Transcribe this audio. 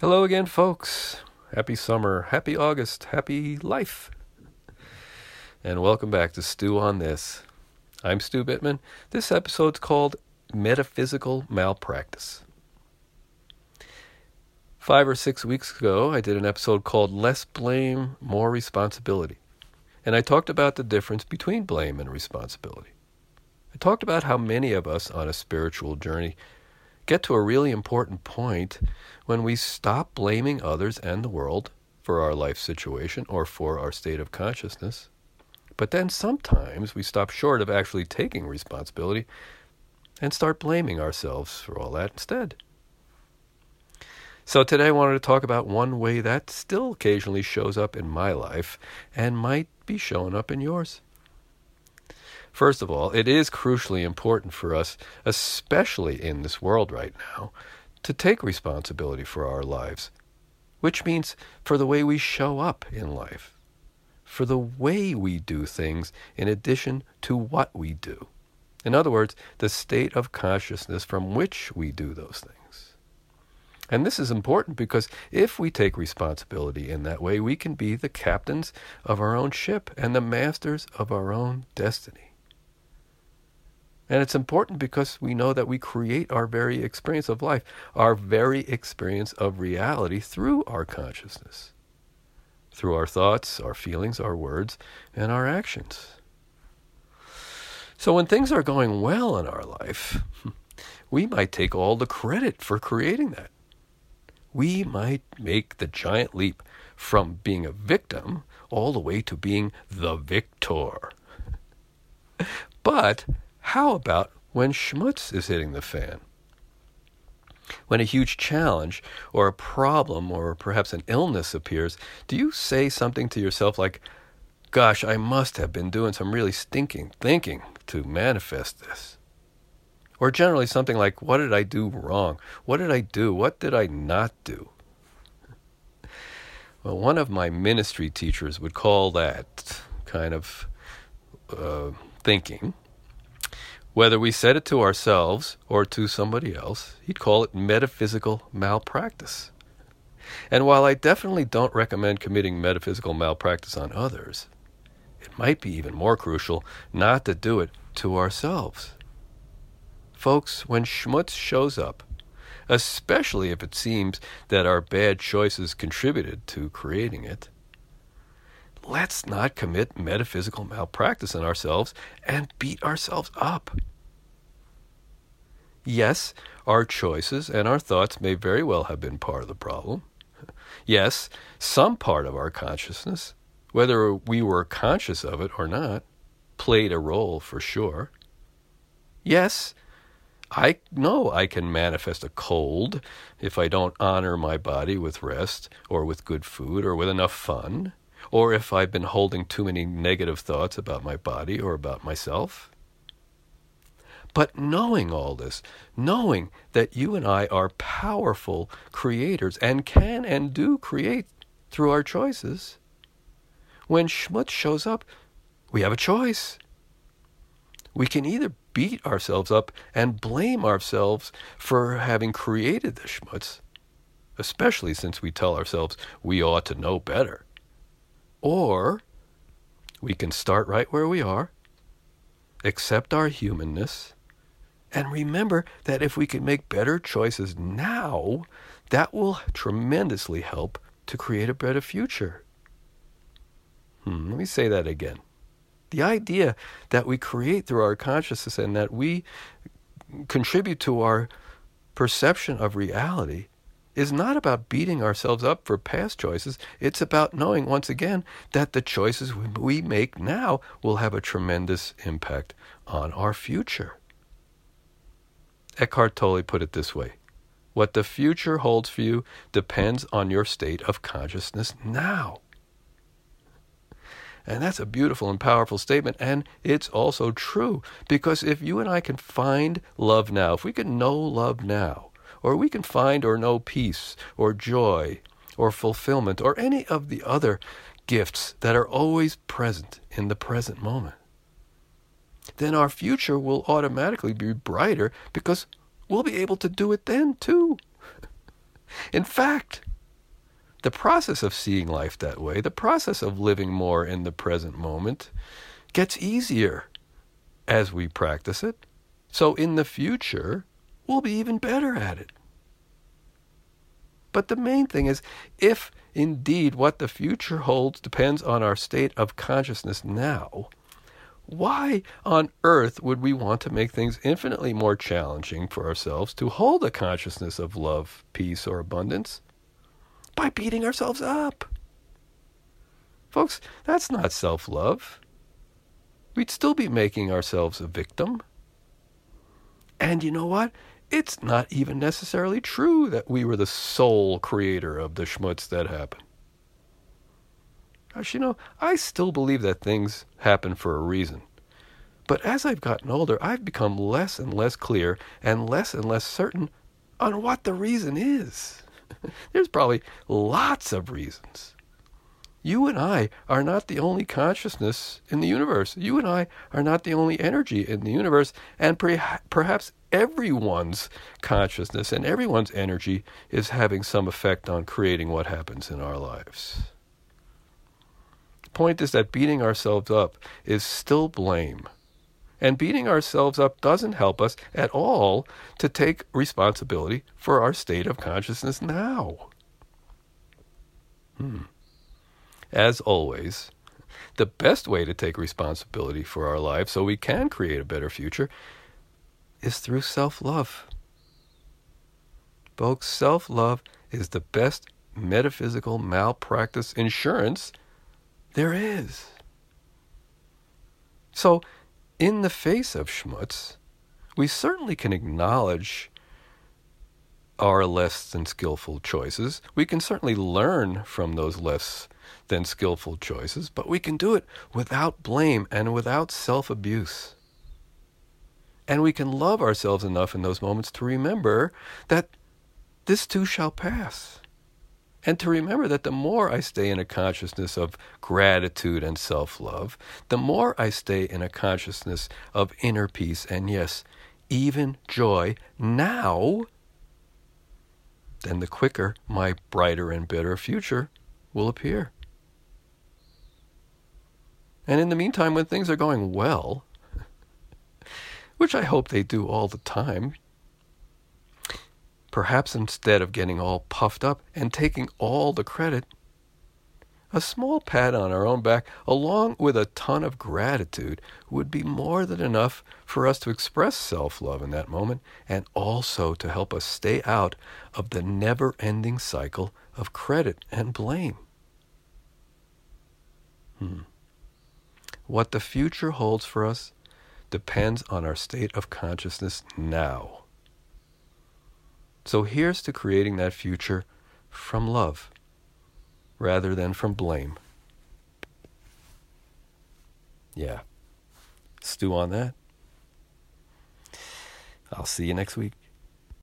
Hello again, folks. Happy summer, happy August, happy life. And welcome back to Stew on This. I'm Stu Bittman. This episode's called Metaphysical Malpractice. Five or six weeks ago, I did an episode called Less Blame, More Responsibility. And I talked about the difference between blame and responsibility. I talked about how many of us on a spiritual journey get to a really important point when we stop blaming others and the world for our life situation or for our state of consciousness. But then sometimes we stop short of actually taking responsibility and start blaming ourselves for all that instead. So today I wanted to talk about one way that still occasionally shows up in my life and might be showing up in yours. First of all, it is crucially important for us, especially in this world right now, to take responsibility for our lives, which means for the way we show up in life, for the way we do things in addition to what we do. In other words, the state of consciousness from which we do those things. And this is important because if we take responsibility in that way, we can be the captains of our own ship and the masters of our own destiny. And it's important because we know that we create our very experience of life, our very experience of reality through our consciousness, through our thoughts, our feelings, our words, and our actions. So when things are going well in our life, we might take all the credit for creating that. We might make the giant leap from being a victim all the way to being the victor. But how about when schmutz is hitting the fan? When a huge challenge or a problem or perhaps an illness appears, do you say something to yourself like, Gosh, I must have been doing some really stinking thinking to manifest this? Or generally something like, What did I do wrong? What did I do? What did I not do? Well, one of my ministry teachers would call that kind of uh, thinking whether we said it to ourselves or to somebody else, he'd call it metaphysical malpractice. And while I definitely don't recommend committing metaphysical malpractice on others, it might be even more crucial not to do it to ourselves. Folks, when schmutz shows up, especially if it seems that our bad choices contributed to creating it, let's not commit metaphysical malpractice on ourselves and beat ourselves up. Yes, our choices and our thoughts may very well have been part of the problem. Yes, some part of our consciousness, whether we were conscious of it or not, played a role for sure. Yes, I know I can manifest a cold if I don't honor my body with rest or with good food or with enough fun or if I've been holding too many negative thoughts about my body or about myself. But knowing all this, knowing that you and I are powerful creators and can and do create through our choices, when schmutz shows up, we have a choice. We can either beat ourselves up and blame ourselves for having created the schmutz, especially since we tell ourselves we ought to know better. Or we can start right where we are, accept our humanness, and remember that if we can make better choices now, that will tremendously help to create a better future. Hmm, let me say that again. The idea that we create through our consciousness and that we contribute to our perception of reality is not about beating ourselves up for past choices. It's about knowing once again that the choices we make now will have a tremendous impact on our future. Eckhart Tolle put it this way What the future holds for you depends on your state of consciousness now. And that's a beautiful and powerful statement. And it's also true because if you and I can find love now, if we can know love now, or we can find or know peace or joy or fulfillment or any of the other gifts that are always present in the present moment. Then our future will automatically be brighter because we'll be able to do it then too. In fact, the process of seeing life that way, the process of living more in the present moment, gets easier as we practice it. So in the future, we'll be even better at it. But the main thing is if indeed what the future holds depends on our state of consciousness now, why on earth would we want to make things infinitely more challenging for ourselves to hold a consciousness of love, peace, or abundance? By beating ourselves up. Folks, that's not self love. We'd still be making ourselves a victim. And you know what? It's not even necessarily true that we were the sole creator of the schmutz that happened. You know, I still believe that things happen for a reason. But as I've gotten older, I've become less and less clear and less and less certain on what the reason is. There's probably lots of reasons. You and I are not the only consciousness in the universe. You and I are not the only energy in the universe. And perhaps everyone's consciousness and everyone's energy is having some effect on creating what happens in our lives. The point is that beating ourselves up is still blame. And beating ourselves up doesn't help us at all to take responsibility for our state of consciousness now. Hmm. As always, the best way to take responsibility for our lives so we can create a better future is through self love. Folks, self love is the best metaphysical malpractice insurance there is. So, in the face of schmutz, we certainly can acknowledge our less than skillful choices. We can certainly learn from those less than skillful choices, but we can do it without blame and without self abuse. And we can love ourselves enough in those moments to remember that this too shall pass. And to remember that the more I stay in a consciousness of gratitude and self love, the more I stay in a consciousness of inner peace and, yes, even joy now, then the quicker my brighter and better future will appear. And in the meantime, when things are going well, which I hope they do all the time, perhaps instead of getting all puffed up and taking all the credit, a small pat on our own back, along with a ton of gratitude, would be more than enough for us to express self love in that moment and also to help us stay out of the never ending cycle of credit and blame. Hmm. What the future holds for us depends on our state of consciousness now. So here's to creating that future from love rather than from blame. Yeah. Stew on that. I'll see you next week.